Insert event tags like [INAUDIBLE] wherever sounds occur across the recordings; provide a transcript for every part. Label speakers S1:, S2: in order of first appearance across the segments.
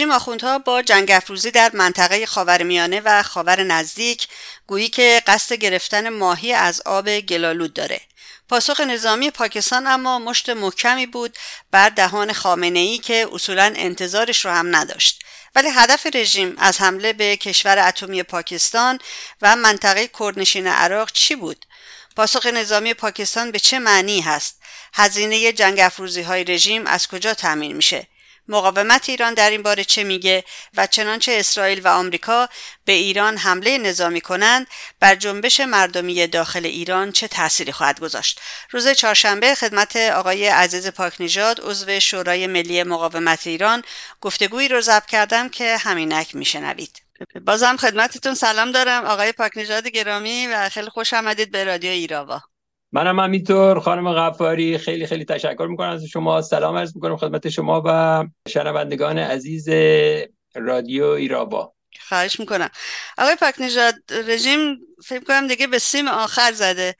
S1: رژیم آخوندها با جنگ افروزی در منطقه خاورمیانه و خاور نزدیک گویی که قصد گرفتن ماهی از آب گلالود داره. پاسخ نظامی پاکستان اما مشت محکمی بود بر دهان خامنه ای که اصولا انتظارش رو هم نداشت. ولی هدف رژیم از حمله به کشور اتمی پاکستان و منطقه کردنشین عراق چی بود؟ پاسخ نظامی پاکستان به چه معنی هست؟ هزینه جنگ افروزی های رژیم از کجا تامین میشه؟ مقاومت ایران در این باره چه میگه و چنانچه اسرائیل و آمریکا به ایران حمله نظامی کنند بر جنبش مردمی داخل ایران چه تأثیری خواهد گذاشت؟ روز چهارشنبه خدمت آقای عزیز پاکنژاد عضو شورای ملی مقاومت ایران گفتگویی رو ضبط کردم که همینک میشنوید. بازم خدمتتون سلام دارم آقای پاکنژاد گرامی و خیلی خوش آمدید به رادیو ایراوا.
S2: منم همینطور خانم غفاری خیلی خیلی تشکر می‌کنم از شما. سلام عرض می‌کنم خدمت شما و شنوندگان عزیز رادیو ایراوا.
S1: خواهش می‌کنم. آقای پاکنژاد رژیم فکر کنم دیگه به سیم آخر زده.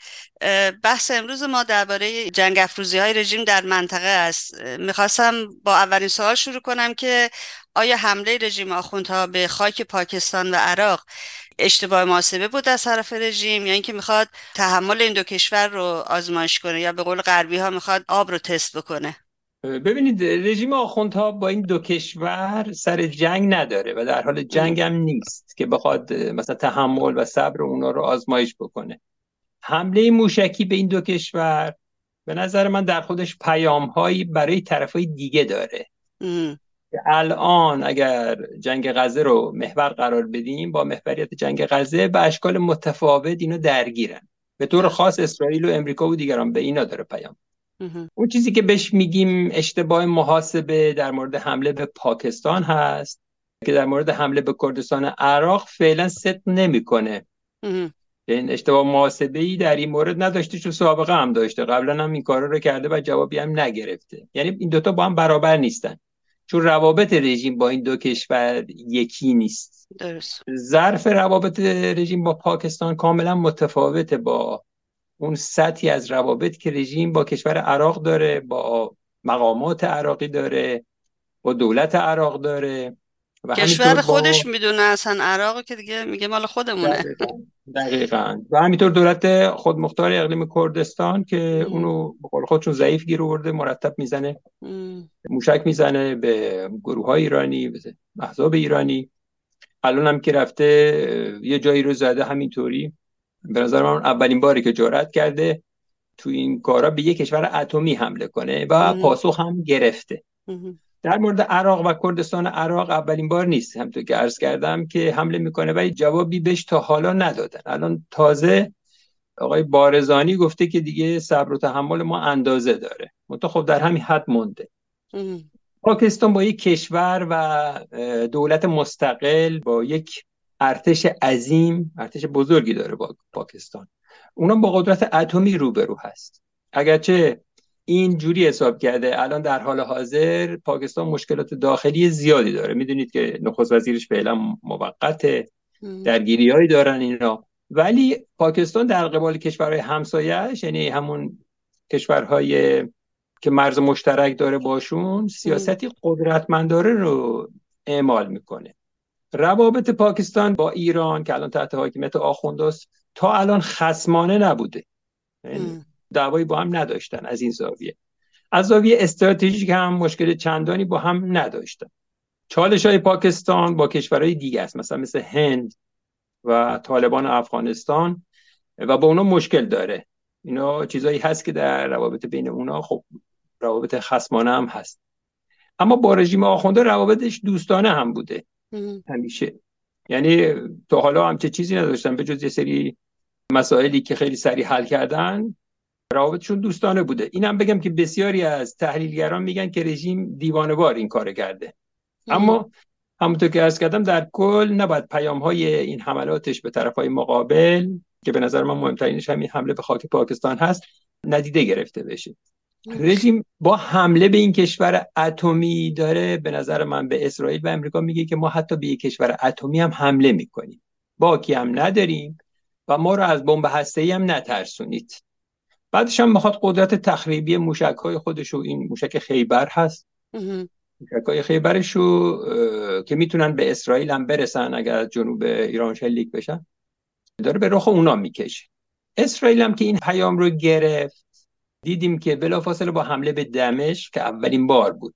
S1: بحث امروز ما درباره جنگ افروزی های رژیم در منطقه است. می‌خواستم با اولین سوال شروع کنم که آیا حمله رژیم آخوندها به خاک پاکستان و عراق اشتباه محاسبه بود از طرف رژیم یا اینکه می‌خواد تحمل این دو کشور رو آزمایش کنه یا به قول غربی ها می‌خواد آب رو تست بکنه.
S2: ببینید رژیم آخوندها با این دو کشور سر جنگ نداره و در حال جنگ هم نیست که بخواد مثلا تحمل و صبر اونا رو آزمایش بکنه. حمله موشکی به این دو کشور به نظر من در خودش پیام هایی برای طرف های دیگه داره. الان اگر جنگ غزه رو محور قرار بدیم با محوریت جنگ غزه به اشکال متفاوت اینو درگیرن. به طور خاص اسرائیل و امریکا و دیگران به اینا داره پیام. اون چیزی که بهش میگیم اشتباه محاسبه در مورد حمله به پاکستان هست که در مورد حمله به کردستان عراق فعلا ست نمی‌کنه. این اشتباه محاسبه ای در این مورد نداشته چون سابقه هم داشته. قبلا هم این کارا رو کرده و جوابی هم نگرفته. یعنی این دوتا با هم برابر نیستن. چون روابط رژیم با این دو کشور یکی نیست.
S1: درست.
S2: ظرف روابط رژیم با پاکستان کاملا متفاوته با اون سطحی از روابط که رژیم با کشور عراق داره با مقامات عراقی داره با دولت عراق داره.
S1: و کشور خودش با... می‌دونه اصلا عراق که دیگه میگه مال خودمونه
S2: دقیقا. و [LAUGHS] همینطور دولت خودمختار اقلیم کردستان که ام. اونو به قول خودشون ضعیف گیر آورده مرتب می‌زنه ام. موشک می‌زنه به گروه های ایرانی به احزاب ایرانی الان هم که رفته یه جایی رو زده همینطوری به نظر من اولین باری که جرأت کرده تو این کارا به یک کشور اتمی حمله کنه و ام. پاسخ هم گرفته در مورد عراق و کردستان عراق اولین بار نیست. همطور که عرض کردم که حمله می‌کنه ولی جوابی بهش تا حالا ندادن. الان تازه آقای بارزانی گفته که دیگه صبر و تحمل ما اندازه داره. منتها خب در همین حد مونده. پاکستان با یک کشور و دولت مستقل با یک ارتش عظیم ارتش بزرگی داره با پاکستان. اونا با قدرت اتمی روبرو هست. اگرچه این جوری حساب کرده. الان در حال حاضر پاکستان مشکلات داخلی زیادی داره. می‌دونید که نخست وزیرش فعلا موقت درگیری هایی دارن اینا. ولی پاکستان در قبال کشورهای همسایهش یعنی همون کشورهای که مرز مشترک داره باشون سیاستی قدرتمنداره رو اعمال می‌کنه. روابط پاکستان با ایران که الان تحت حاکمیت آخونداست تا الان خسمانه نبوده. یعنی دعوایی با هم نداشتن از این زاویه. از زاویه استراتژیک هم مشکل چندانی با هم نداشتن. چالش های پاکستان با کشورهای دیگه است مثلا مثل هند و طالبان افغانستان و با اونا مشکل داره. اینا چیزایی هست که در روابط بین اونا خب روابط خصمانه هم هست. اما با رژیم آخونده روابطش دوستانه هم بوده همیشه. یعنی تا حالا هم چه چیزی نداشتن به جز یه سری مسائلی که خیلی سریع حل کردن روابطشون دوستانه بوده. اینم بگم که بسیاری از تحلیلگران میگن که رژیم دیوانوار این کار کرده. اما همونطور که ارز کردم در کل نباید پیام های این حملاتش به طرف های مقابل که به نظر من مهمترینش همین حمله به خاک پاکستان هست ندیده گرفته بشه. رژیم با حمله به این کشور اتمی داره به نظر من به اسرائیل و امریکا میگه که ما حتی به یک کشور اتمی هم حمله می‌کنیم. باکی هم نداریم و ما رو از بمب هسته‌ای هم نترسونید. بعدش هم می‌خواد قدرت تخریبی موشک های خودش و این موشک خیبر هست. موشکای خیبرش رو که می‌تونن به اسرائیل هم برسن اگر از جنوب ایران شلیک بشن داره به رخ اونا می‌کشه. اسرائیل هم که این پیام رو گرفت دیدیم که بلافاصله با حمله به دمشق که اولین بار بود.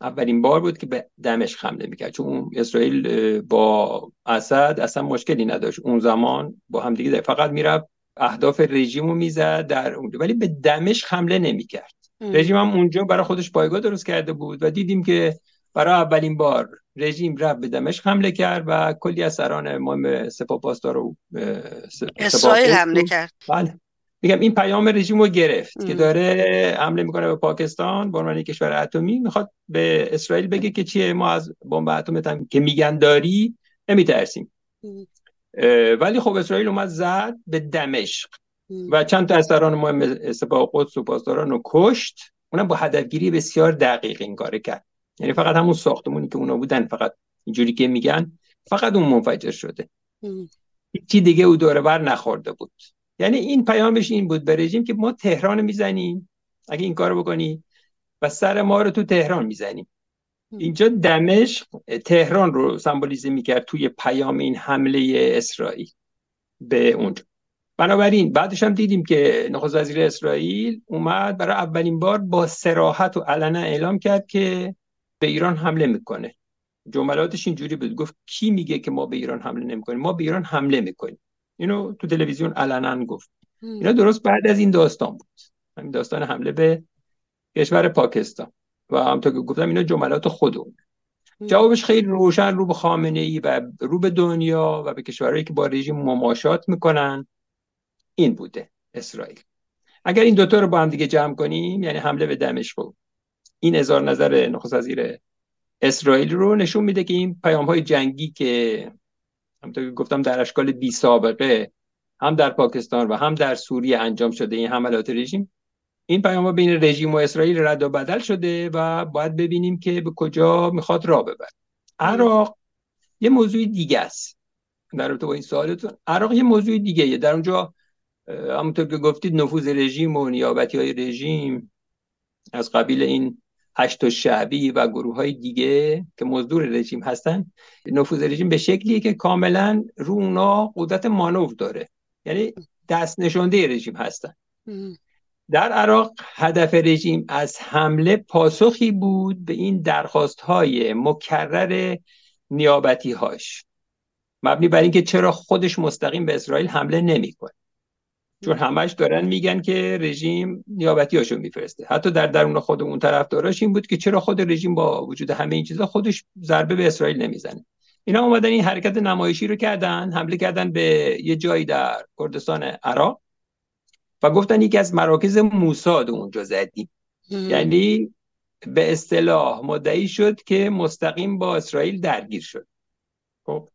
S2: اولین بار بود که به دمشق حمله می‌کرد. چون اسرائیل با اسد اصلا مشکلی نداشت. اون زمان با هم دیگه فقط می‌رفت. اهداف رژیم رو می‌زد در اونجا ولی به دمشق حمله نمی‌کرد. رژیم هم اونجا برای خودش پایگاه درست کرده بود و دیدیم که برای اولین بار رژیم رفت به دمشق حمله کرد و کلی از سران مهم سپاه رو
S1: اسرائیل حمله کرد.
S2: بله. میگم این پیام رژیم رو گرفت که داره حمله می‌کنه به پاکستان به عنوان کشور اتمی. می‌خواد به اسرائیل بگه که چیه؟ ما از بمب اتم که میگن داری نمیترسیم. ولی خب اسرائیل اومد زد به دمشق. و چند تا از سران مهم سپاه قدس و پاسداران رو کشت. اونم با هدفگیری بسیار دقیق این کار کرد. یعنی فقط همون ساختمونی که اونا بودن فقط اینجوری که میگن فقط اون منفجر شده. چی دیگه او دوره بر نخورده بود. یعنی این پیامش این بود به رژیم که ما تهران می‌زنیم. اگه این کارو بکنی و سر ما رو تو تهران می‌زنیم. اینجا دمشق تهران رو سمبولیزه می‌کرد توی پیام این حمله اسرائیل به اونجا. بنابراین بعدش هم دیدیم که نخست وزیر اسرائیل اومد برای اولین بار با سراحت و علنا اعلام کرد که به ایران حمله می‌کنه. جملاتش اینجوری بود. گفت کی میگه که ما به ایران حمله نمی‌کنیم؟ ما به ایران حمله می‌کنیم. اینو تو تلویزیون علنا گفت. اینا درست بعد از این داستان بود. همین داستان حمله به کشور پاکستان. و همونطور که گفتم اینا جملات خودمون. جوابش خیلی روشن رو به خامنه ای و رو به دنیا و به کشورهایی که با رژیم مماشات می‌کنن. این بوده اسرائیل. اگر این دوتا رو با هم دیگه جمع کنیم یعنی حمله به دمشق این اظهار نظر نخست وزیر اسرائیل رو نشون میده که این پیام های جنگی که همونطور که گفتم در اشکال بی سابقه هم در پاکستان و هم در سوریه انجام شده این حملات رژیم این پیام بین رژیم و اسرائیل رد و بدل شده و باید ببینیم که به کجا می‌خواد را ببر عراق یه موضوع دیگه است. در رابطه با این سوالتون. عراق یه موضوع دیگه در اونجا همونطور که گفتید نفوذ رژیم و نیابتی های رژیم از قبیل این هشت شعبی و گروه های دیگه که مزدور رژیم هستن نفوذ رژیم به شکلیه که کاملا رو اونا قدرت مانور داره. یعنی دست نشانده رژیم هستن. در عراق هدف رژیم از حمله پاسخی بود به این درخواست های مکرر نیابتی هاش مبنی بر اینکه چرا خودش مستقیم به اسرائیل حمله نمی‌کنه. چون همش دارن میگن که رژیم نیابتی هاشو میفرسته. حتی در درون خود اون طرفداراش این بود که چرا خود رژیم با وجود همه این چیزا خودش ضربه به اسرائیل نمی‌زنه. اینا اومدن این حرکت نمایشی رو کردن حمله کردن به یه جایی در کردستان عراق. و گفتن یکی از مراکز موساد اونجا زدیم. یعنی به اصطلاح مدعی شد که مستقیم با اسرائیل درگیر شد. خب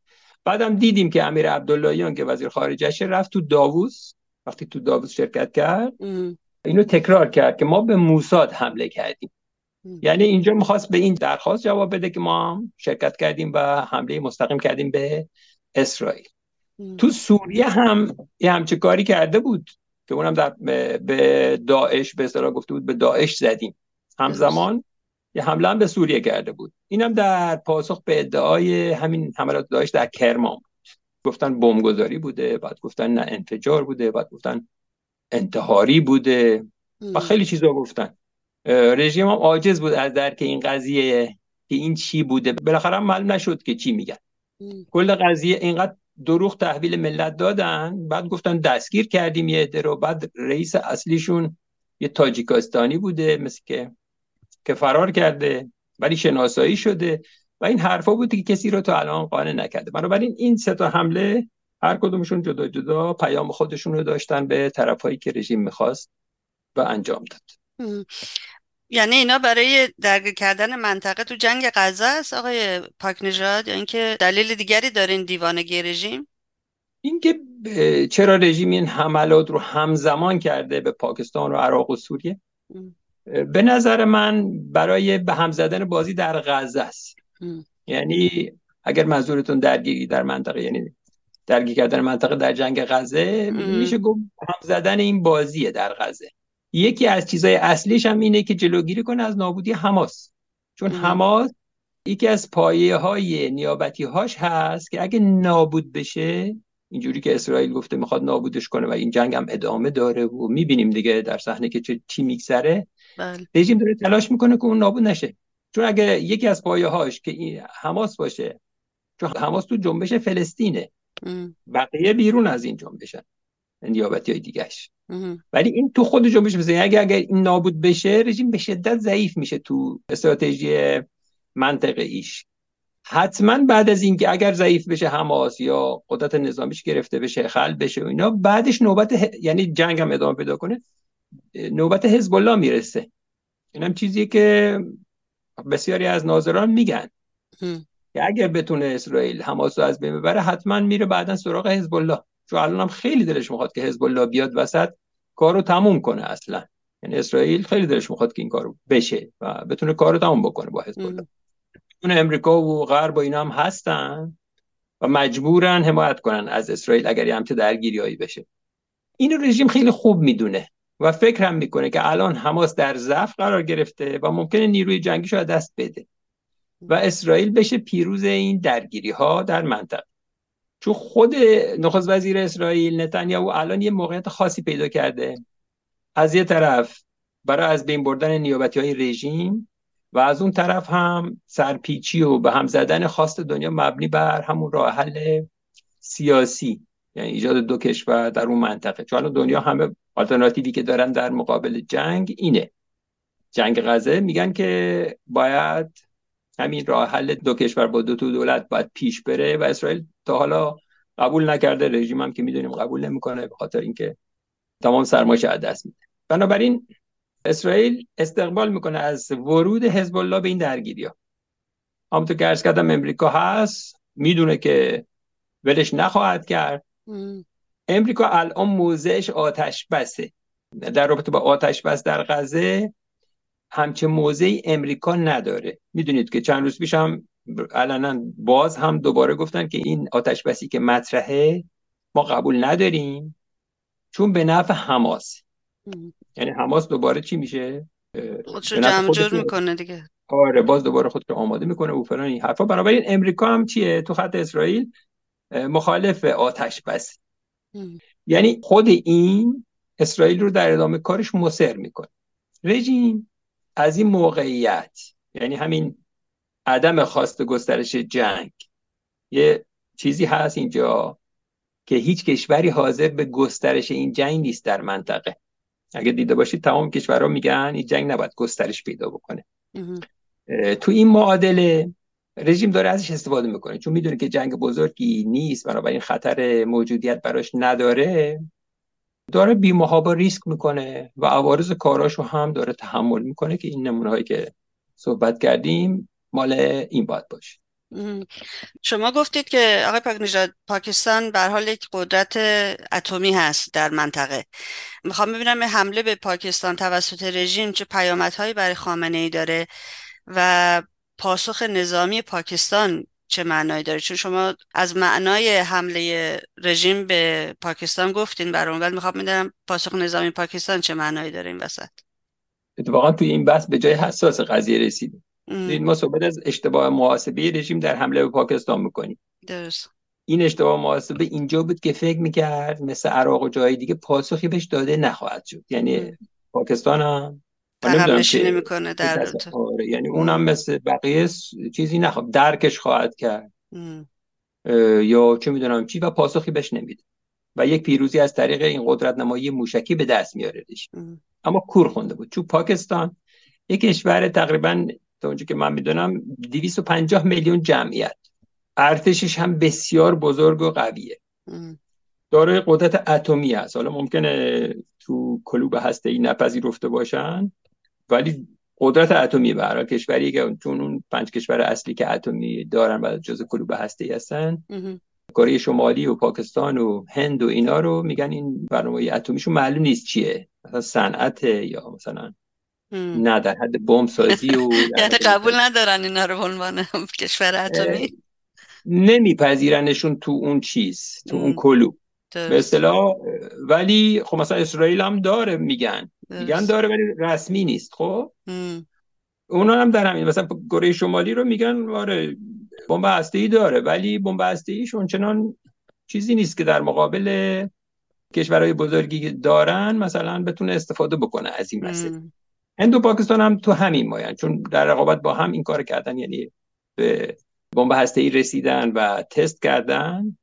S2: بعدم دیدیم که امیر عبداللهیان که وزیر خارجه رفت تو داووس وقتی تو داوود شرکت کرد اینو تکرار کرد که ما به موساد حمله کردیم. یعنی اینجا می‌خواست به این درخواست جواب بده که ما هم شرکت کردیم و حمله مستقیم کردیم به اسرائیل. تو سوریه هم یه همچه کاری کرده بود. که اونم در به داعش به اصطلاح گفته بود به داعش زدیم. همزمان یه حمله هم به سوریه کرده بود. اینم در پاسخ به ادعای همین حملات داعش در کرمان گفتن بمبگذاری بوده بعد گفتن نه انفجار بوده بعد گفتن انتحاری بوده و خیلی چیزا گفتن. رژیم هم عاجز بود از درک این قضیه که این چی بوده. بالاخره معلوم نشد که چی میگن. کل قضیه اینقدر دروغ تحویل ملت دادن بعد گفتن دستگیر کردیم یه عده رو. بعد رئیس اصلیشون یه تاجیکستانی بوده مثل که که فرار کرده ولی شناسایی شده و این حرفا بود که کسی رو تا الان قانع نکرده. بنابراین این سه تا حمله هر کدومشون جدا جدا پیام خودشون رو داشتن به طرفایی که رژیم می‌خواست و انجام داد.
S1: یعنی اینا برای درگیر کردن منطقه تو جنگ غزه است آقای پاک نژاد یا اینکه دلیل دیگری دارین دیوانگی رژیم؟
S2: اینکه چرا رژیم این حملات رو همزمان کرده به پاکستان و عراق و سوریه؟ به نظر من برای به هم زدن بازی در غزه است. یعنی اگر منظورتون درگیری در منطقه یعنی درگیر کردن منطقه در جنگ غزه میشه گفت هم زدن این بازیه در غزه. یکی از چیزهای اصلیش هم اینه که جلوگیری کنه از نابودی حماس. چون حماس یکی از پایه های نیابتی هاش هست که اگه نابود بشه اینجوری که اسرائیل گفته می‌خواد نابودش کنه و این جنگ هم ادامه داره و می‌بینیم دیگه در صحنه که چه چی میگذره. بله. رژیم داره تلاش می‌کنه که اون نابود نشه. چون اگه یکی از پایه هاش که این حماس باشه چون حماس تو جنبش فلسطینه. بقیه بیرون از این جنبشن. نیابتی های دیگهش ولی این تو خود جنبش مثل اگه اگر این نابود بشه رژیم به شدت ضعیف میشه تو استراتژی منطقه ایش. حتما بعد از اینکه اگر ضعیف بشه حماس یا قدرت نظامیش گرفته بشه خل بشه و اینا بعدش نوبت یعنی جنگ هم ادامه پیدا کنه نوبت حزب الله می‌رسه اینم چیزی که بسیاری از ناظران میگن. که اگر بتونه اسرائیل حماس رو از بین ببره حتما میره بعدا سراغ حزب الله چون الان هم خیلی دلش می‌خواد که حزب الله بیاد وسط کارو تموم کنه اصلا. یعنی اسرائیل خیلی دلش می‌خواد که این کارو بشه و بتونه کارو تموم بکنه با حزب الله اون امریکا و غرب و اینا هم هستن و مجبورن حمایت کنن از اسرائیل اگر همچه درگیری هایی بشه. این رژیم خیلی خوب می‌دونه و فکر هم می‌کنه که الان حماس در ضعف قرار گرفته و ممکنه نیروی جنگیش رو دست بده و اسرائیل بشه پیروز این درگیری ها در منطقه. چون خود نخست وزیر اسرائیل نتانیاهو الان یه موقعیت خاصی پیدا کرده. از یه طرف برای از بین بردن نیابتی های رژیم و از اون طرف هم سرپیچی و به هم زدن خواست دنیا مبنی بر همون راه حل سیاسی یعنی ایجاد دو کشور در اون منطقه. چون دنیا همه آلترناتیوی که دارن در مقابل جنگ اینه. جنگ غزه میگن که باید همین راه حل دو کشور با دو تا دولت باید پیش بره و اسرائیل تا حالا قبول نکرده رژیم هم که می‌دونیم قبول نمی‌کنه به خاطر اینکه تمام سرمایش از دست میده. بنابراین اسرائیل استقبال می‌کنه از ورود حزب الله به این درگیری ها همونطور که ارز کردم امریکا هست می‌دونه که ولش نخواهد کرد. امریکا الان موضعش آتش بسه در رابطه با آتش بس در غزه همچه موضعی امریکا نداره. می‌دونید که چند روز پیش هم علنا باز هم دوباره گفتن که این آتش بسی که مطرحه ما قبول نداریم چون به نفع حماس. یعنی حماس دوباره چی میشه؟
S1: خودشو جمع جور می‌کنه دیگه.
S2: آره باز دوباره خود رو آماده می‌کنه و فلان این حرفا. بنابراین امریکا هم چیه؟ تو خط اسرائیل مخالف آتش بس. یعنی خود این اسرائیل رو در ادامه کارش مصر می‌کنه. رژیم از این موقعیت یعنی همین عدم خواست گسترش جنگ. یه چیزی هست اینجا که هیچ کشوری حاضر به گسترش این جنگ نیست در منطقه. اگه دیده باشید تمام کشورها میگن این جنگ نباید گسترش پیدا بکنه. تو این معادله رژیم داره ازش استفاده می‌کنه. چون می‌دونه که جنگ بزرگی نیست بنابراین خطر موجودیت براش نداره. داره بی ریسک می‌کنه و عوارض کاراشو هم داره تحمل می‌کنه که این نمونه هایی که صحبت کردیم مال این باید باشه.
S1: شما گفتید که آقای پاک پاکستان به حال یک قدرت اتمی هست در منطقه. می‌خوام ببینم حمله به پاکستان توسط رژیم چه پیامدهایی برای خامنه ای داره و پاسخ نظامی پاکستان چه معنایی داره؟ چون شما از معنای حمله رژیم به پاکستان گفتین برام ولی می‌خوام می‌دونم پاسخ نظامی پاکستان چه معنایی داره این وسط.
S2: اتفاقا توی این بحث به جای حساس قضیه رسیدیم. ما صحبت از اشتباه محاسبه رژیم در حمله به پاکستان می‌کنیم
S1: درست.
S2: این اشتباه محاسبه اینجا بود که فکر می‌کرد مثل عراق و جای دیگه پاسخی بهش داده نخواهد شد. یعنی پاکستان هم
S1: می‌کنه در
S2: آره یعنی اونم مثل بقیه چیزی نخواد. درکش خواهد کرد. یا چه می‌دونم چی و پاسخی بهش نمیده. و یک پیروزی از طریق این قدرت نمایی موشکی به دست میاره اما کور خونده بود. چون پاکستان یک کشور تقریبا تا اونجا که من می‌دونم 250 میلیون جمعیت. ارتشش هم بسیار بزرگ و قویه. داره قدرت اتمی هست. حالا ممکنه تو کلوب هسته ای نپذیرفته باشن ولی قدرت اتمی به کشوری که چون اون پنج کشور اصلی که اتمی دارن و جز کلوب هسته ای هستن کره شمالی و پاکستان و هند و اینا رو میگن این برنامه اتمیشون معلوم نیست چیه. مثلا صنعت یا مثلا نه در حد بمب سازی و [LAUGHS]
S1: یعنی قبول ندارن اینا رو عنوان [LAUGHS] کشور اتمی؟
S2: نمیپذیرنشون تو اون چیز تو اون کلوب به اصطلاح ولی خب مثلا اسرائیل هم داره میگن. میگن داره ولی رسمی نیست خب؟ اونا هم در همین مثلا کره شمالی رو میگن آره بمب هسته داره ولی بمب هسته ایشون چنان چیزی نیست که در مقابل کشورهای بزرگی دارن مثلا بتونه استفاده بکنه از این مسئله هند و پاکستان هم تو همین ماین چون در رقابت با هم این کار کردن یعنی به بمب هسته ای رسیدن و تست کردن.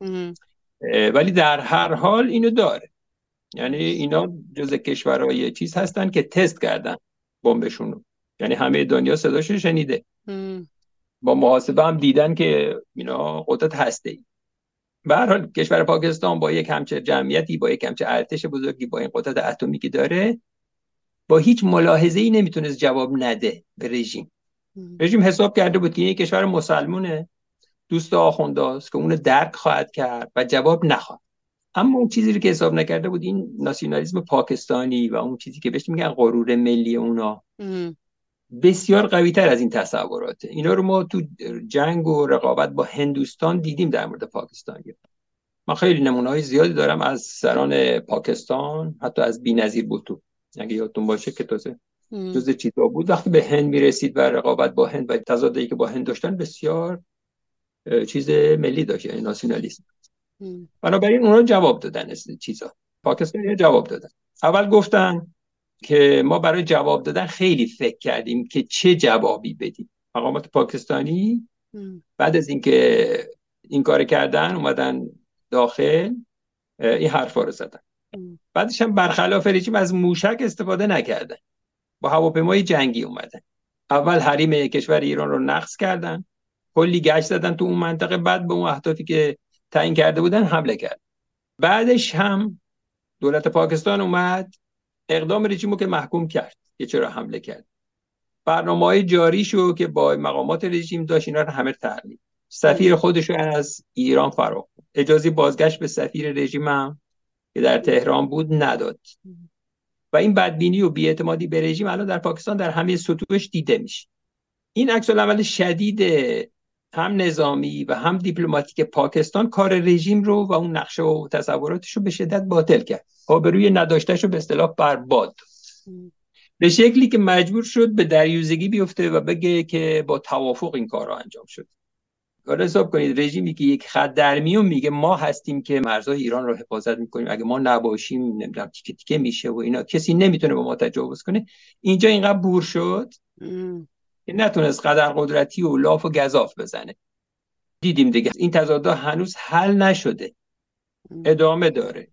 S2: ولی در هر حال اینو داره. یعنی اینا جز کشورهای چیز هستن که تست کردن بمبشون یعنی همه دنیا صداشو شنیده. با محاسبه هم دیدن که اینا قدرت هسته ای به هر حال کشور پاکستان با یک همچه جمعیتی با یک همچه ارتش بزرگی با این قدرت اتمی که داره. با هیچ ملاحظه ای نمی‌تونست جواب نده به رژیم. رژیم حساب کرده بود که این کشور مسلمونه دوست آخونداست که اونو درک خواهد کرد و جواب نخواهد. اما اون چیزی رو که حساب نکرده بود این ناسیونالیسم پاکستانی و اون چیزی که بهش میگن غرور ملی اونا. بسیار قوی تر از این تصوراته اینا رو ما تو جنگ و رقابت با هندوستان دیدیم در مورد پاکستان من خیلی نمونه های زیادی دارم از سران پاکستان حتی از نظیر بوتو. اگه یادتون باشه که تازه جز چیزا بود. وقتی به هند می‌رسید و رقابت با هند و تضادی که با هند داشتن بسیار چیز ملی داشت یعنی ناسیونالیسم. بنابراین اونا جواب دادن چیزا. پاکستان جواب دادن. اول گفتن که ما برای جواب دادن خیلی فکر کردیم که چه جوابی بدیم. مقامات پاکستانی بعد از اینکه این کار کردن اومدن داخل این حرفا رو زدن. بعدش هم برخلاف رژیم از موشک استفاده نکردن. با هواپیمای جنگی اومدن. اول حریم کشور ایران رو نقص کردن. کلی گشت زدن تو اون منطقه. بعد به اون اهدافی که تعیین کرده بودن حمله کرد. بعدش هم دولت پاکستان اومد. اقدام رژیم رو که محکوم کرد که چرا حمله کرد. برنامه های جاری شو که با مقامات رژیم داشت اینا رو همه تحلیل. سفیر خودش رو از ایران فرا اجازه بازگشت به سفیر رژیم که در تهران بود نداد. و این بدبینی و بیاعتمادی به رژیم الان در پاکستان در همه سطوحش دیده میشه. این عکس العمل شدید هم نظامی و هم دیپلماتیک پاکستان کار رژیم رو و اون نقشه و تصوراتش رو به شدت باطل کرد. آبروی نداشتش رو به اصطلاح برباد به شکلی که مجبور شد به دریوزگی بیفته و بگه که با توافق این کار انجام شد. کار حساب کنید رژیمی که یک خط در میون میگه ما هستیم که مرزهای ایران رو حفاظت می‌کنیم. اگه ما نباشیم نمی‌دونم تیکه تیکه میشه و اینا. کسی نمی‌تونه با ما تجاوز کنه. اینجا اینقدر بور شد که نتونست قدر قدرتی و لاف و گذاف بزنه. دیدیم دیگه. این تضادها هنوز حل نشده. ادامه داره.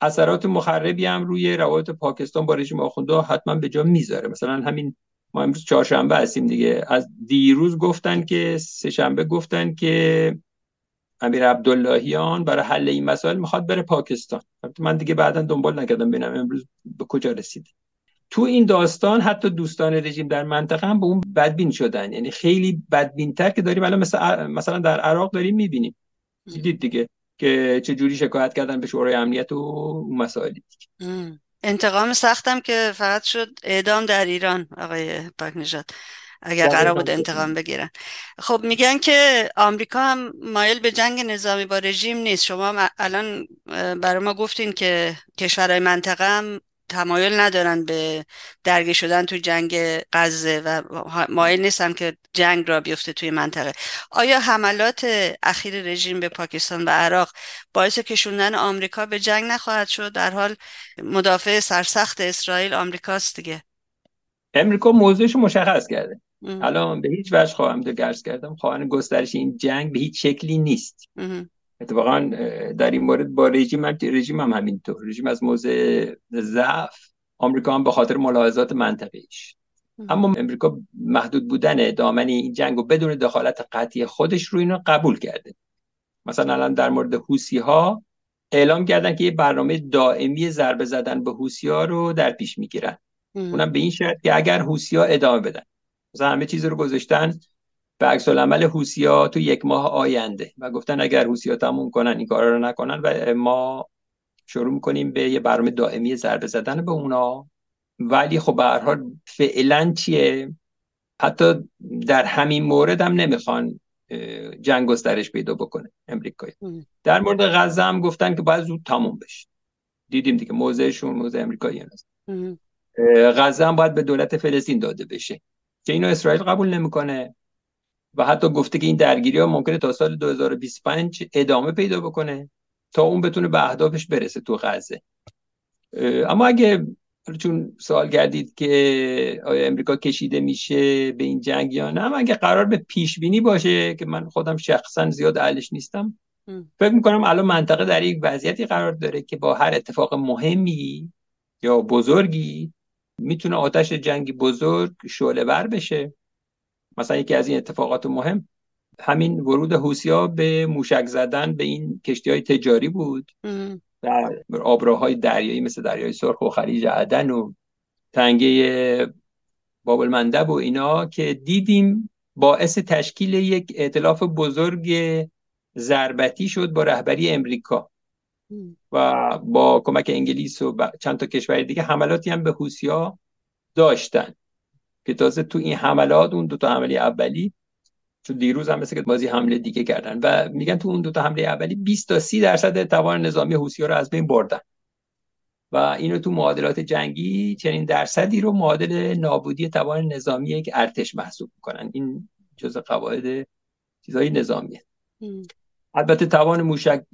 S2: اثرات مخربی هم روی روابط پاکستان با رژیم آخونده حتما به جا می‌ذاره. مثلا همین ما امروز چهارشنبه هستیم دیگه. از دیروز گفتن که سه شنبه گفتن که امیر عبداللهیان برای حل این مسائل می‌خواد بره پاکستان. من دیگه بعدا دنبال نکردم ببینم امروز به کجا رسید. تو این داستان حتی دوستان رژیم در منطقه هم به اون بدبین شدن. یعنی خیلی بدبینتر که داریم الان مثلا مثلا در عراق داریم می‌بینیم. دیدید دیگه که چه جوری شکایت کردن به شورای امنیت و مسائلی.
S1: انتقام سختم که فقط شد اعدام در ایران آقای پاک نجات اگر قرار بود انتقام بگیرن. خب میگن که آمریکا هم مایل به جنگ نظامی با رژیم نیست. شما الان برای ما گفتین که کشورهای منطقه هم تمایل ندارن به درگیر شدن تو جنگ غزه و مایل نیستن که جنگ را بیفته توی منطقه. آیا حملات اخیر رژیم به پاکستان و عراق باعث کشوندن آمریکا به جنگ نخواهد شد؟ در حال مدافع سرسخت اسرائیل آمریکاست دیگه.
S2: امریکا موضوعش مشخص کرده. الان به هیچ وجه خواهم دو گرس کردم. خواهان گسترش این جنگ به هیچ شکلی نیست. اتفاقا در این مورد با رژیم هم رژیم هم همینطور. رژیم از موضع ضعف آمریکا هم به خاطر ملاحظات منطقیش. اما امریکا محدود بودن دامن این جنگ و بدون دخالت قطعی خودش رو اینو قبول کرده. مثلا الان در مورد حوسی ها اعلام کردن که یه برنامه دائمی ضربه زدن به حوسی ها رو در پیش می‌گیرن. اونم به این شرط که اگر حوسی ها ادامه بدن مثلا همه چیز رو گذاشتن به عکس العمل ها تو یک ماه آینده. و گفتن اگر ها تموم کنن این کارا رو نکنن و ما شروع می‌کنیم به یه برنامه دائمی ضربه زدن به اونا. ولی خب به هر حال فعلا چیه؟ حتی در همین مورد هم نمی‌خوان جنگ گسترش پیدا بکنه امریکایی. در مورد غزه هم گفتن که باید زود تموم بشه. دیدیم دیگه موضعشون موضع امریکایی هست. غزه هم باید به دولت فلسطین داده بشه. که اینو اسرائیل قبول نمی‌کنه. و حتی گفته که این درگیری ها ممکنه تا سال 2025 ادامه پیدا بکنه تا اون بتونه به اهدافش برسه تو غزه. اما اگه چون سوال کردید که آیا امریکا کشیده میشه به این جنگ یا نه اگه قرار به پیش بینی باشه که من خودم شخصا زیاد اهلش نیستم فکر می‌کنم الان منطقه در یک وضعیتی قرار داره که با هر اتفاق مهمی یا بزرگی می‌تونه آتش جنگی بزرگ شعله بر بشه. مثلا یکی از این اتفاقات مهم همین ورود حوسیا به موشک زدن به این کشتی های تجاری بود در آبراهای دریایی مثل دریای سرخ و خلیج عدن و تنگه بابل مندب و اینا که دیدیم باعث تشکیل یک اعتلاف بزرگ ضربتی شد با رهبری امریکا و با کمک انگلیس و چند تا کشور دیگه حملاتی هم به حوسیا داشتن. که تازه تو این حملات اون دو تا حمله اولی چون دیروز هم مثل که بازی حمله دیگه کردن و میگن تو اون دو تا حمله اولی 20 تا 30 درصد توان نظامی حوثی‌ها رو از بین بردن. و اینو تو معادلات جنگی چنین درصدی رو معادل نابودی توان نظامی یک ارتش محسوب می‌کنن. این جزء قواعد چیزهای نظامیه. البته توان موشک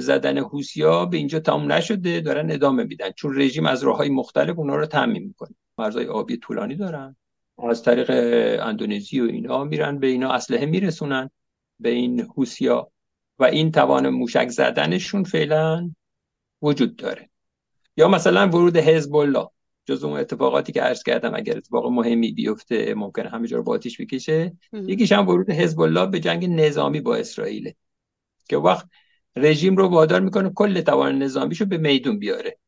S2: زدن حوسیا به اینجا تمام نشده دارن ادامه میدن. چون رژیم از راههای مختلف اونا رو تامین می‌کنه. مرزهای آبی طولانی دارن. از طریق اندونزی و اینا میرن به اینا اسلحه میرسونن به این حوسیا و این توان موشک زدنشون فعلا وجود داره. یا مثلا ورود حزب الله جز اون اتفاقاتی که عرض کردم اگر اتفاق مهمی بیفته ممکنه همه جا رو با آتیش بکشه. یکیش هم ورود حزب الله به جنگ نظامی با اسرائیل. که وقت رژیم رو وادار می‌کنه کل توان نظامیشو به میدون بیاره.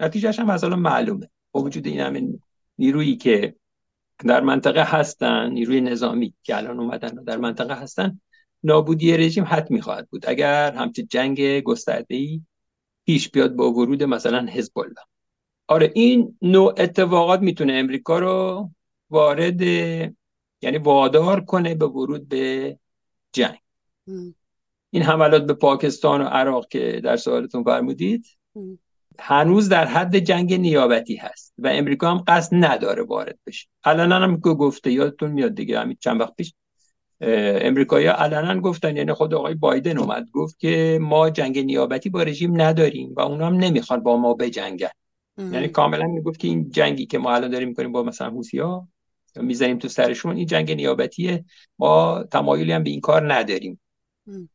S2: نتیجهش هم از الان معلومه. با وجود این همین نیرویی که در منطقه هستن نیروی نظامی که الان اومدن در منطقه هستن نابودی رژیم حتمی خواهد بود. اگر همچه جنگ گسترده ای پیش بیاد با ورود مثلا حزب الله آره این نوع اتفاقات می‌تونه امریکا رو وارد یعنی وادار کنه به ورود به جنگ. این حملات به پاکستان و عراق که در سوالتون فرمودید هنوز در حد جنگ نیابتی هست و امریکا هم قصد نداره وارد بشه. علنا هم گفته یادتون میاد دیگه همین چند وقت پیش امریکایی علنا گفتن یعنی خود آقای بایدن اومد گفت که ما جنگ نیابتی با رژیم نداریم و اونا هم نمی‌خوان با ما بجنگن. یعنی کاملا می‌گفت که این جنگی که ما الان داریم می‌کنیم با مثلا ها می‌زنیم تو سرشون این جنگ نیابتیه. ما تمایلی هم به این کار نداریم.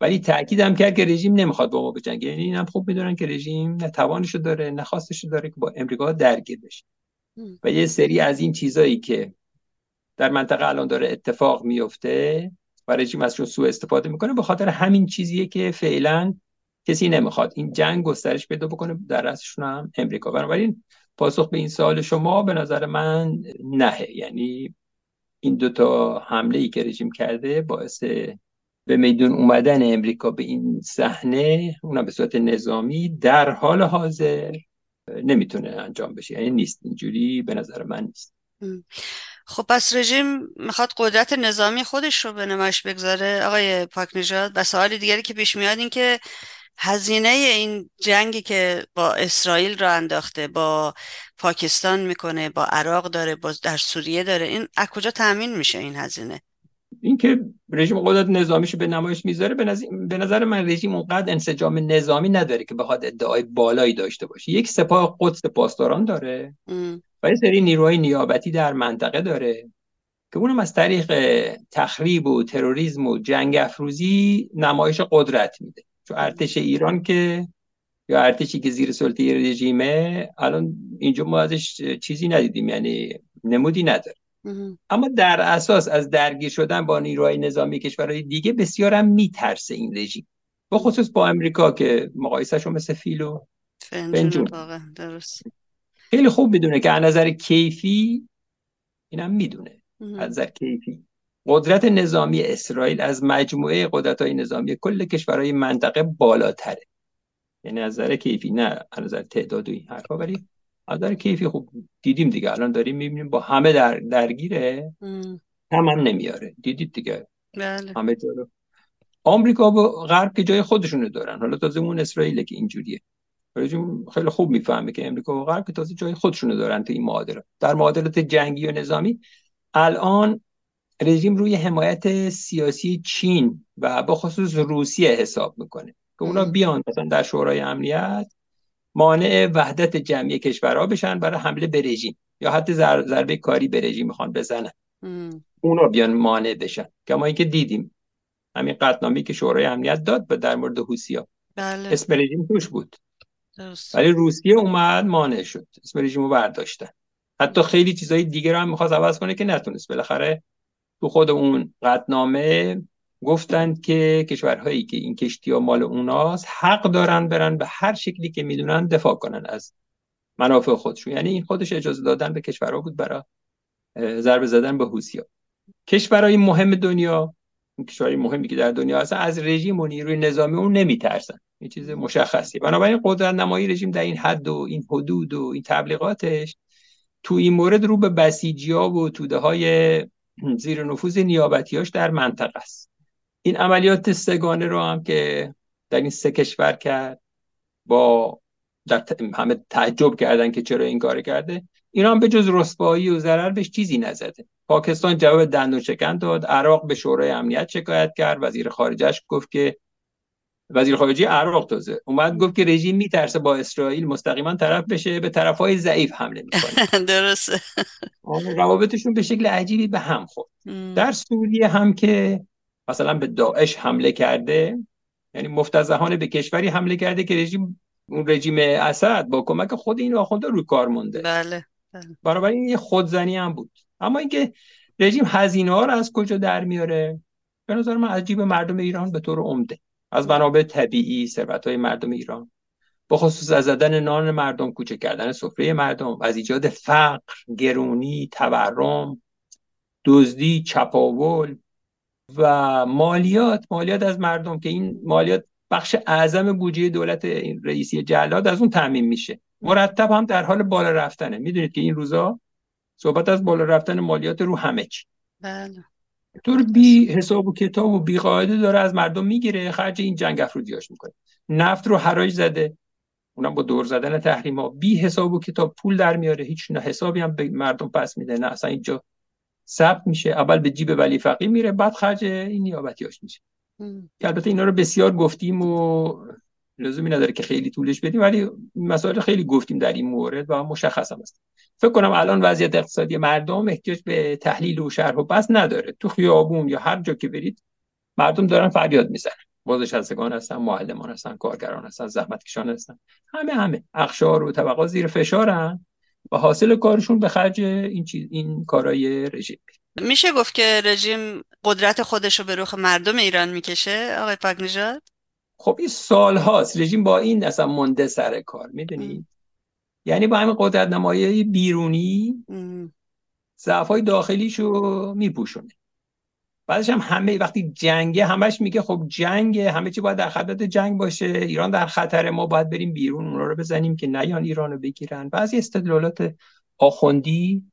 S2: ولی تاکید هم کرد که رژیم نمی‌خواد با ما بجنگه. یعنی اینم خوب می‌دونن که رژیم نه توانشو داره نه خواستشو داره که با امریکا درگیر بشه. و یه سری از این چیزایی که در منطقه الان داره اتفاق میفته و رژیم ازشون سوء استفاده می‌کنه به خاطر همین چیزیه که فعلا کسی نمی‌خواد. این جنگ گسترش پیدا بکنه در رأسشون هم امریکا. بنابراین پاسخ به این سوال شما به نظر من نه یعنی این دوتا حمله ای که رژیم کرده باعث به میدون اومدن امریکا به این صحنه اونم به صورت نظامی در حال حاضر نمی‌تونه انجام بشه. یعنی نیست. اینجوری به نظر من نیست.
S1: خب پس رژیم می‌خواد قدرت نظامی خودش رو به نمایش بگذاره. آقای پاک نژاد و سوال دیگری که پیش میاد این که هزینه این جنگی که با اسرائیل را انداخته با پاکستان می‌کنه با عراق داره با در سوریه داره این از کجا تامین میشه این هزینه؟
S2: اینکه رژیم قدرت نظامیش به نمایش می‌ذاره به نظر من رژیم اونقدر انسجام نظامی نداره که بخواد ادعای بالایی داشته باشه. یک سپاه قدس پاسداران داره و یه سری نیروهای نیابتی در منطقه داره که اونم از طریق تخریب و تروریسم و جنگ افروزی نمایش قدرت میده. چون ارتش ایران که یا ارتشی که زیر سلطه رژیمه الان اینجا ما ازش چیزی ندیدیم یعنی نمودی نداره. اما در اساس از درگیر شدن با نیروهای نظامی کشورهای دیگه بسیار هم میترسه این رژیم. به خصوص با امریکا که مقایسهشون مثل فیل و فنجون. درست. خیلی خوب می‌دونه که از نظر کیفی اینم می‌دونه. از نظر کیفی. قدرت نظامی اسرائیل از مجموعه قدرت های نظامی کل کشورهای منطقه بالاتره. یعنی از نظر کیفی نه از نظر تعداد و این حرفا ولی نظر کیفی خوب دیدیم دیگه الان داریم می‌بینیم با همه در درگیره؟ هم هم نمیاره. دیدید دیگه؟
S1: بله.
S2: همه جا آمریکا و غرب که جای خودشونو دارن. حالا تازه اون اسرائیل که اینجوریه. خیلی خوب می‌فهمه که امریکا و غرب که تازه جای خودشونو دارن تو این معادلات در معادلات جنگی و نظامی الان رژیم روی حمایت سیاسی چین و به خصوص روسیه حساب می‌کنه که اونا بیان مثلا در شورای امنیت مانع وحدت جمعی کشورها بشن برای حمله به رژیم یا حتی ضربه کاری به رژیم می‌خوان بزنن. اونا بیان مانع بشن. کما اینکه دیدیم. همین قطنامی که شورای امنیت داد به در مورد حوسیا
S1: بله.
S2: اسم رژیم توش بود. ولی روسیه اومد مانع شد. اسم رژیم رو برداشتن. حتی خیلی چیزای دیگه رو هم می‌خواست عوض کنه که نتونست. بالاخره تو خود اون قطنامه گفتند که کشورهایی که این کشتی ها مال اوناست حق دارن برن به هر شکلی که می‌دونن دفاع کنن از منافع خودشون. یعنی این خودش اجازه دادن به کشورها بود برای ضربه زدن به حوثی‌ها. کشورهای مهم دنیا کشورهای مهمی که در دنیا هستن از رژیم و نیروی نظامی اون نمیترسن. این چیز مشخصی. بنابراین قدرت نمایی رژیم در این حد و این حدود و این تبلیغاتش تو این مورد رو به بسیجی و توده های زیر نفوذ نیابتیاش در منطقه است. این عملیات سگانه رو هم که در این سه کشور کرد با در همه تعجب کردن که چرا این کار کرده ایران به جز رسوایی و ضرر بهش چیزی نزده. پاکستان جواب دندون شکن داد عراق به شورای امنیت شکایت کرد وزیر خارجش گفت که وزیر خارجه عراق تازه اومد گفت که رژیم میترسه با اسرائیل مستقیما طرف بشه به طرف های ضعیف حمله می‌کنه. [LAUGHS]
S1: درسته.
S2: روابطشون به شکل عجیبی به هم خورد. در سوریه هم که مثلا به داعش حمله کرده یعنی مفتزهانه به کشوری حمله کرده که رژیم اون رژیم اسد با کمک خود این آخونده روی کار مونده.
S1: بله,
S2: بله. این یه خودزنی هم بود. اما اینکه رژیم هزینه ها رو از کجا در میاره؟ به نظر من عجیب مردم ایران به طور عمده. از منابع طبیعی ثروت های مردم ایران. به خصوص از زدن نان مردم کوچه کردن سفره مردم از ایجاد فقر گرونی تورم دزدی چپاول و مالیات مالیات از مردم که این مالیات بخش اعظم بودجه دولت این رئیسی جلاد از اون تعمین میشه. مرتب هم در حال بالا رفتنه. می‌دونید که این روزا صحبت از بالا رفتن مالیات رو همه چی.
S1: بله.
S2: طور بی حساب و کتاب و بی قاعده داره از مردم می‌گیره خرج این جنگ افرودیاش می‌کنه. نفت رو حراج زده اونم با دور زدن تحریم ها بی حساب و کتاب پول در میاره هیچ نه حسابی هم به مردم پس میده. نه اصلا اینجا ثبت میشه اول به جیب ولی فقی میره بعد خرج این نیابتیاش میشه. که البته اینا رو بسیار گفتیم و لزومی نداره که خیلی طولش بدیم ولی مسائل خیلی گفتیم در این مورد و مشخص هم است فکر کنم الان وضعیت اقتصادی مردم احتیاج به تحلیل و شرح و بس نداره. تو خیابون یا هر جا که برید مردم دارن فریاد می‌زنن. بازنشستگان هستن معلمان هستن کارگران هستن زحمتکشان هستن. همه همه. اخشار و طبقات زیر فشارن. و حاصل کارشون به خرج این چیز این کارای رژیم.
S1: میشه گفت که رژیم قدرت خودش رو به رخ مردم ایران می‌کشه آقای پاک نژاد
S2: خب این سال هاست. رژیم با این اصلا مونده سر کار می‌دونید یعنی با همین قدرت نمایی بیرونی ضعف های داخلیشو میپوشونه. بعدش هم همه وقتی جنگه همش میگه خب جنگ همه چی باید در خدمت جنگ باشه. ایران در خطر ما باید بریم بیرون اونا رو بزنیم که نیان ایران رو بگیرن. بعضی استدلالات آخوندی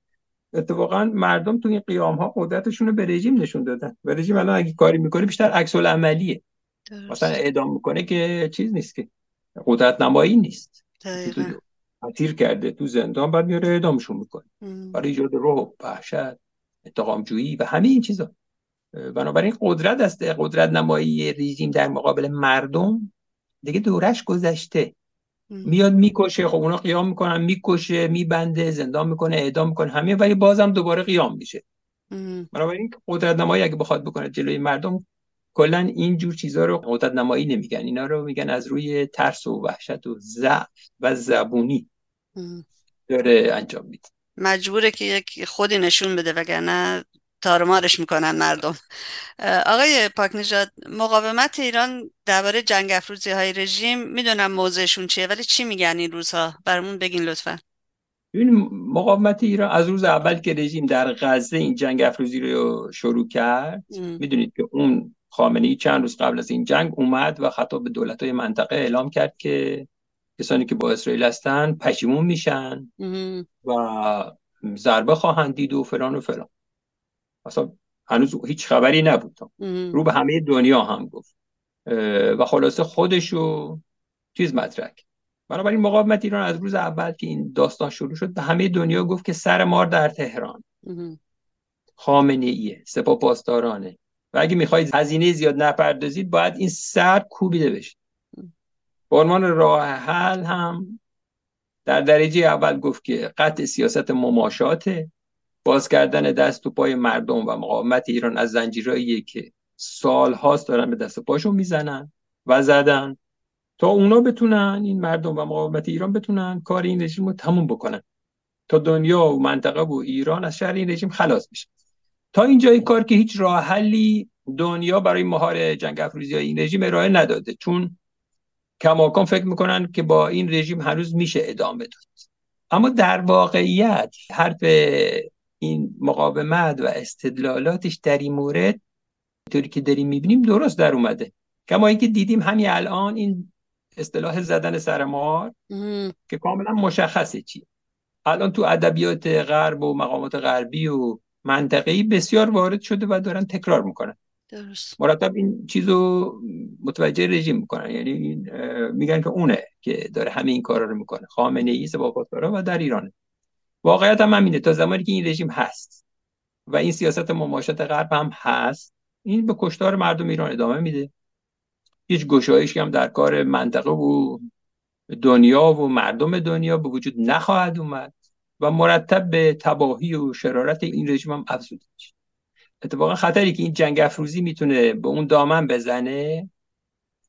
S2: اتفاقا مردم تو این قیام ها قدرتشون رو به رژیم نشون دادن. و رژیم الان اگه کاری می‌کنه بیشتر عکس عملیه مثلا اعدام می‌کنه که چیز نیست که قدرت نمایی نیست تیر کرده تو زندان بعد میاره اعدامشون می‌کنه. برای ایجاد روح وحشت انتقام جویی و همه این چیزا. بنابراین قدرت است قدرت نمایی رژیم در مقابل مردم دیگه دورش گذشته. میاد می‌کشه خب اونا قیام می‌کنن می‌کشه میبنده زندان می‌کنه اعدام می‌کنه همه ولی بازم دوباره قیام میشه. بنابراین قدرت نمایی اگه بخواد بکنه جلوی مردم کلا این جور چیزها رو قدرت نمایی نمیگن. اینا رو میگن از روی ترس و وحشت و ضعف و زبونی داره انجام میده.
S1: مجبوره که یک خودی نشون بده وگرنه تارمارش می‌کنن مردم. آقای پاک نژاد مقاومت ایران درباره جنگ افروزی های رژیم می‌دونم موضعشون چیه ولی چی میگن این روزها؟ برامون بگین لطفا.
S2: این مقاومت ایران از روز اول که رژیم در غزه این جنگ افروزی رو شروع کرد می‌دونید که اون خامنه چند روز قبل از این جنگ اومد و خطاب به دولت های منطقه اعلام کرد که کسانی که با اسرائیل هستن پشیمون میشن و ضربه خواهند دید و فلان و فلان. اصلا هنوز هیچ خبری نبود. رو به همه دنیا هم گفت. و خلاصه خودشو چیز مدرک. بنابراین مقاومت ایران از روز اول که این داستان شروع شد به همه دنیا گفت که سر مار در تهران. خامنه ایه سپاه پاسدارانه. و اگه می‌خواید هزینه زیاد نپردازید باید این سر کوبیده بشه برمان راه حل هم در درجه اول گفت که قطع سیاست مماشاته. باز کردن دست و پای مردم و مقاومت ایران از زنجیرهایی که سال هاست دارن به دست پاشو می‌زنن و زدن. تا اونا بتونن این مردم و مقاومت ایران بتونن کار این رژیم رو تموم بکنن. تا دنیا و منطقه و ایران از شر این رژیم خلاص بشه. تا اینجای کار که هیچ راه حلی دنیا برای مهار جنگ افروزی این رژیم ارائه نداده. چون کماکان فکر می‌کنن که با این رژیم هنوز میشه ادامه داد. اما در واقعیت حرف این مقاومت و استدلالاتش در این مورد طوری که داریم می‌بینیم درست در اومده. کما اینکه دیدیم همین الان این اصطلاح زدن سرمار که کاملا مشخصه چی؟ الان تو ادبیات غرب و مقامات غربی و منطقه‌ای بسیار وارد شده و دارن تکرار می‌کنن. درست. مرتب این چیزو متوجه رژیم می‌کنن. یعنی میگن که اونه که داره همه این کارا رو می‌کنه. خامنه ای و در ایرانه. واقعیت هم همینه. تا زمانی که این رژیم هست و این سیاست مماشات غرب هم هست این به کشتار مردم ایران ادامه میده. هیچ گشایشی هم در کار منطقه و دنیا و مردم دنیا به وجود نخواهد اومد و مرتب به تباهی و شرارت این رژیم هم افزوده میشه. اتفاقا خطری که این جنگ افروزی می‌تونه به اون دامن بزنه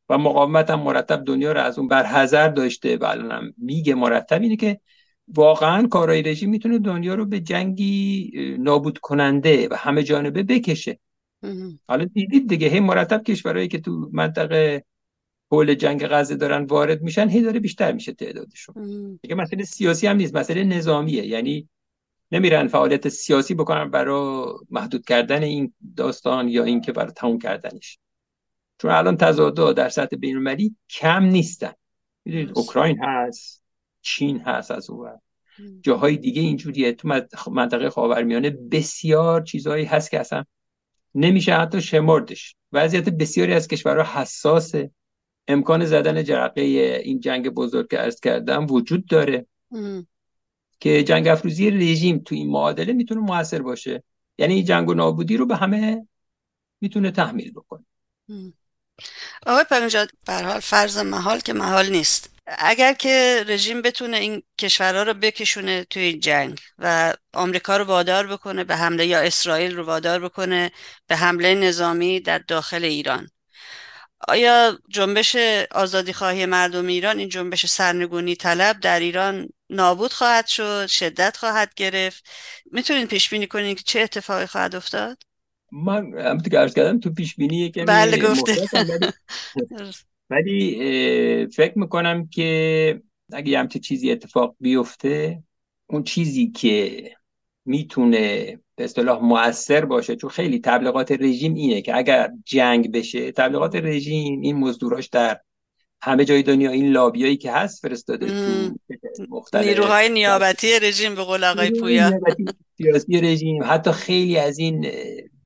S2: و مقاومت هم مرتب دنیا رو از اون برحضر داشته و الان میگه مرتب اینه که واقعا کارهای رژیم می‌تونه دنیا رو به جنگی نابود کننده و همه جانبه بکشه. حالا دیدید دیگه هی مرتب کشورهایی که تو منطقه حول جنگ غزه دارن وارد میشن هی داره بیشتر میشه تعدادشون دیگه مسئله سیاسی هم نیست مسئله نظامیه. یعنی نمیرن فعالیت سیاسی بکنن برای محدود کردن این داستان یا اینکه برای تموم کردنش. چون الان تضادها در سطح بینالمللی کم نیستن. می‌دونید اوکراین هست. چین هست از اون جاهای دیگه اینجوریه. تو منطقه خاورمیانه بسیار چیزهایی هست که اصلا نمیشه حتی شمردش. وضعیت بسیاری از کشورها حساسه. امکان زدن جرقه این جنگ بزرگ که ارز کردم وجود داره. که جنگ افروزی رژیم تو این معادله می‌تونه موثر باشه. یعنی جنگ و نابودی رو به همه می‌تونه تحمیل بکنه.
S1: آقای پرنجاد حال فرض محال که محال نیست. اگر که رژیم بتونه این کشورها رو بکشونه توی این جنگ و آمریکا رو وادار بکنه به حمله یا اسرائیل رو وادار بکنه به حمله نظامی در داخل ایران. آیا جنبش آزادی خواهی مردم ایران این جنبش سرنگونی طلب در ایران نابود خواهد شد شدت خواهد گرفت؟ می‌تونید پیش بینی کنید که چه اتفاقی خواهد افتاد؟
S2: من همونطور که عرض کردم تو پیش بینی
S1: بله گفته. [LAUGHS] [LAUGHS]
S2: ولی فکر می‌کنم که اگه همچه چیزی اتفاق بیفته اون چیزی که می‌تونه به اصطلاح مؤثر باشه چون خیلی تبلیغات رژیم اینه که اگر جنگ بشه تبلیغات رژیم این مزدوراش در همه جای دنیا این لابیایی که هست فرستاده تو
S1: مختلف نیروهای نیابتی رژیم به قول آقای پویا.
S2: سیاسی رژیم. حتی خیلی از این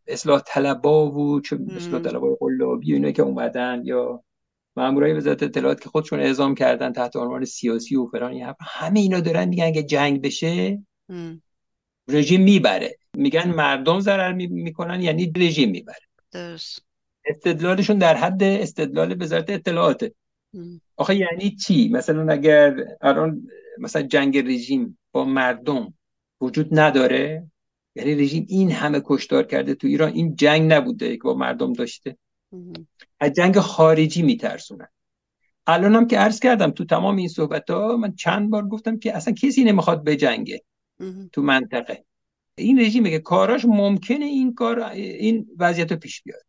S2: اصلاح طلبا و چه اصلاح طلبای قلابی اینا که اومدن یا مامورای وزارت اطلاعات که خودشون اعزام کردن تحت عنوان سیاسی و فلان همه اینا دارن میگن اگه جنگ بشه رژیم می‌بره. میگن مردم ضرر می‌کنن یعنی رژیم می‌بره. درست. استدلالشون در حد استدلال وزارت اطلاعاته. آخه یعنی چی؟ مثلا اگر الان مثلا جنگ رژیم با مردم وجود نداره یعنی رژیم این همه کشتار کرده تو ایران این جنگ نبوده که با مردم داشته. از جنگ خارجی میترسونن. الان هم که عرض کردم تو تمام این صحبت ها من چند بار گفتم که اصلا کسی نمی‌خواد بجنگه تو منطقه. این رژیمه که کاراش ممکنه این کار این وضعیت رو پیش بیاره.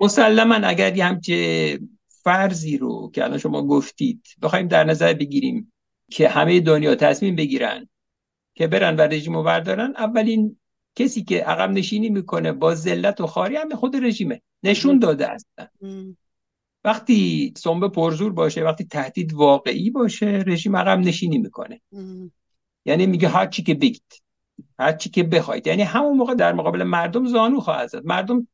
S2: مسلما اگر یه همچه فرضی رو که الان شما گفتید بخوایم در نظر بگیریم که همه دنیا تصمیم بگیرن که برن و رژیم رو بردارن اولین کسی که عقب نشینی می‌کنه با ذلت و خاری هم خود رژیمه. نشون داده هستن وقتی سنبه پرزور باشه وقتی تهدید واقعی باشه رژیم عقب نشینی می‌کنه. یعنی میگه هر چی که بگید هر چی که بخواید. یعنی همون موقع در مقابل مردم زانو خواهد زد. مردم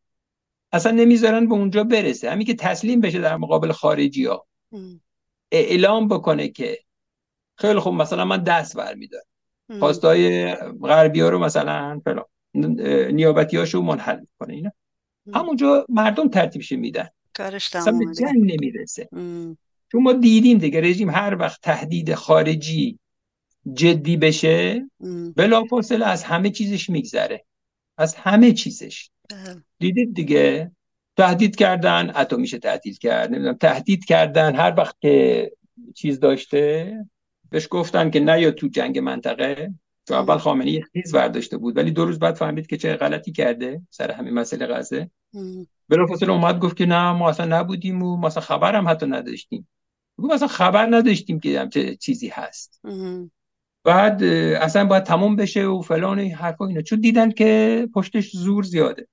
S2: اصلا نمی‌ذارن به اونجا برسه. همین که تسلیم بشه در مقابل خارجی ها اعلام بکنه که خیلی خوب مثلا من دست برمیدارم. خواستای غربی ها رو مثلا فلان. نیابتی هاشو منحل کنه اینا. همونجا مردم ترتیبش میدن.
S1: کارش
S2: جنگ نمی‌رسه. چون ما دیدیم دیگه رژیم هر وقت تهدید خارجی جدی بشه بلافاصله از همه چیزش میگذره. از همه چیزش. بله. دیدید دیگه؟ تهدید کردن میشه تهدید کرد نمی‌دونم تهدید کردن هر وقت که چیز داشته بهش گفتن که نه یا تو جنگ منطقه. تو اول خامنه یه خیز برداشته بود ولی دو روز بعد فهمید که چه غلطی کرده سر همین مسئله غزه. بلافاصله اومد گفت که نه ما اصلا نبودیم و ما اصلا خبر هم حتی نداشتیم. گفت اصلا خبر نداشتیم که چه چیزی هست. بعد اصلا باید تموم بشه و فلان این حرفا اینا. چون دیدن که پشتش زور زیاده.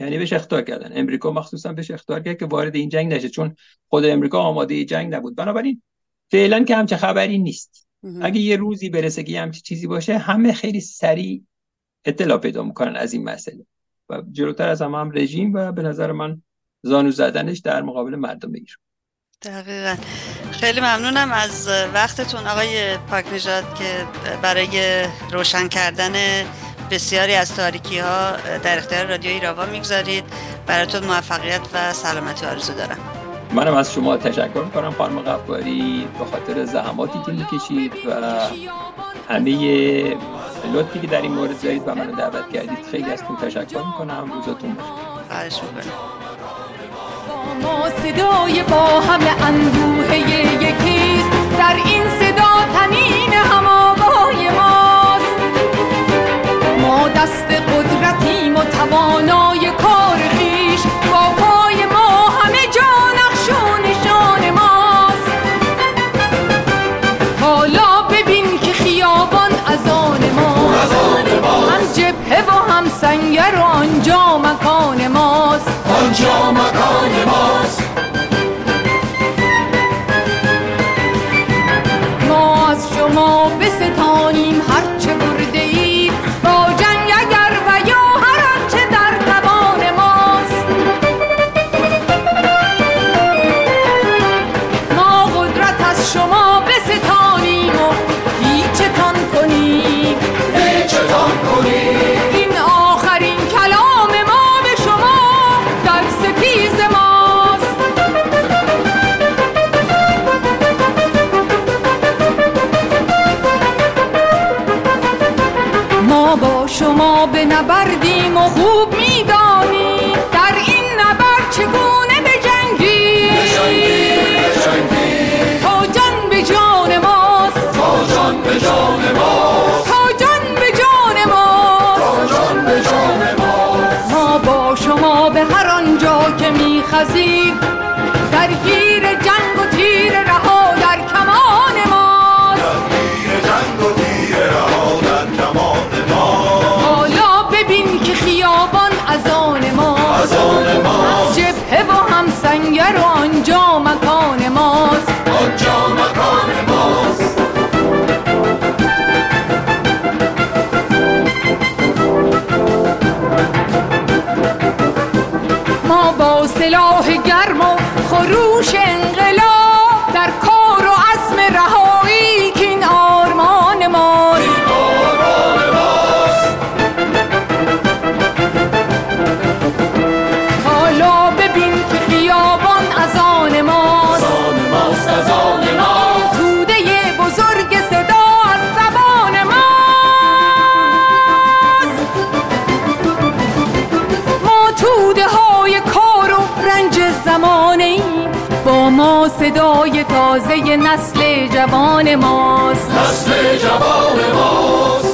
S2: یعنی بهش اختار کردن. امریکا مخصوصا بهش اختار کرد که وارد این جنگ نشه. چون خود امریکا آماده جنگ نبود. بنابراین فعلا که همچه خبری نیست. اگه یه روزی برسه که همچه چیزی باشه همه خیلی سریع اطلاع پیدا می‌کنن از این مسئله. و جلوتر از همه هم رژیم و به نظر من زانو زدنش در مقابل مردم بگیر
S1: دقیقا. خیلی ممنونم از وقتتون آقای پاک که برای روشن کردن بسیاری از تاریکی ها در اختیار رادیو ایراوا می‌گذارید. براتون موفقیت و سلامتی آرزو دارم.
S2: منم از شما تشکر می‌کنم خانم غفاری به خاطر زحماتی که می‌کشید و همه لطفی که در این مورد دارید و منو دعوت کردید خیلی ازتون تشکر می‌کنم. روزتون
S1: بخیر.
S3: ما صدای با همه انبوه یکیست. در این صدا تنین هماغای ماست. ما دست قدرتیم و توانای کار خیش. با سنگر آنجا مکان ماست.
S4: آنجا مکان ماست.
S3: شما صدای تازه نسل جوان ماست.
S4: نسل جوان ماست.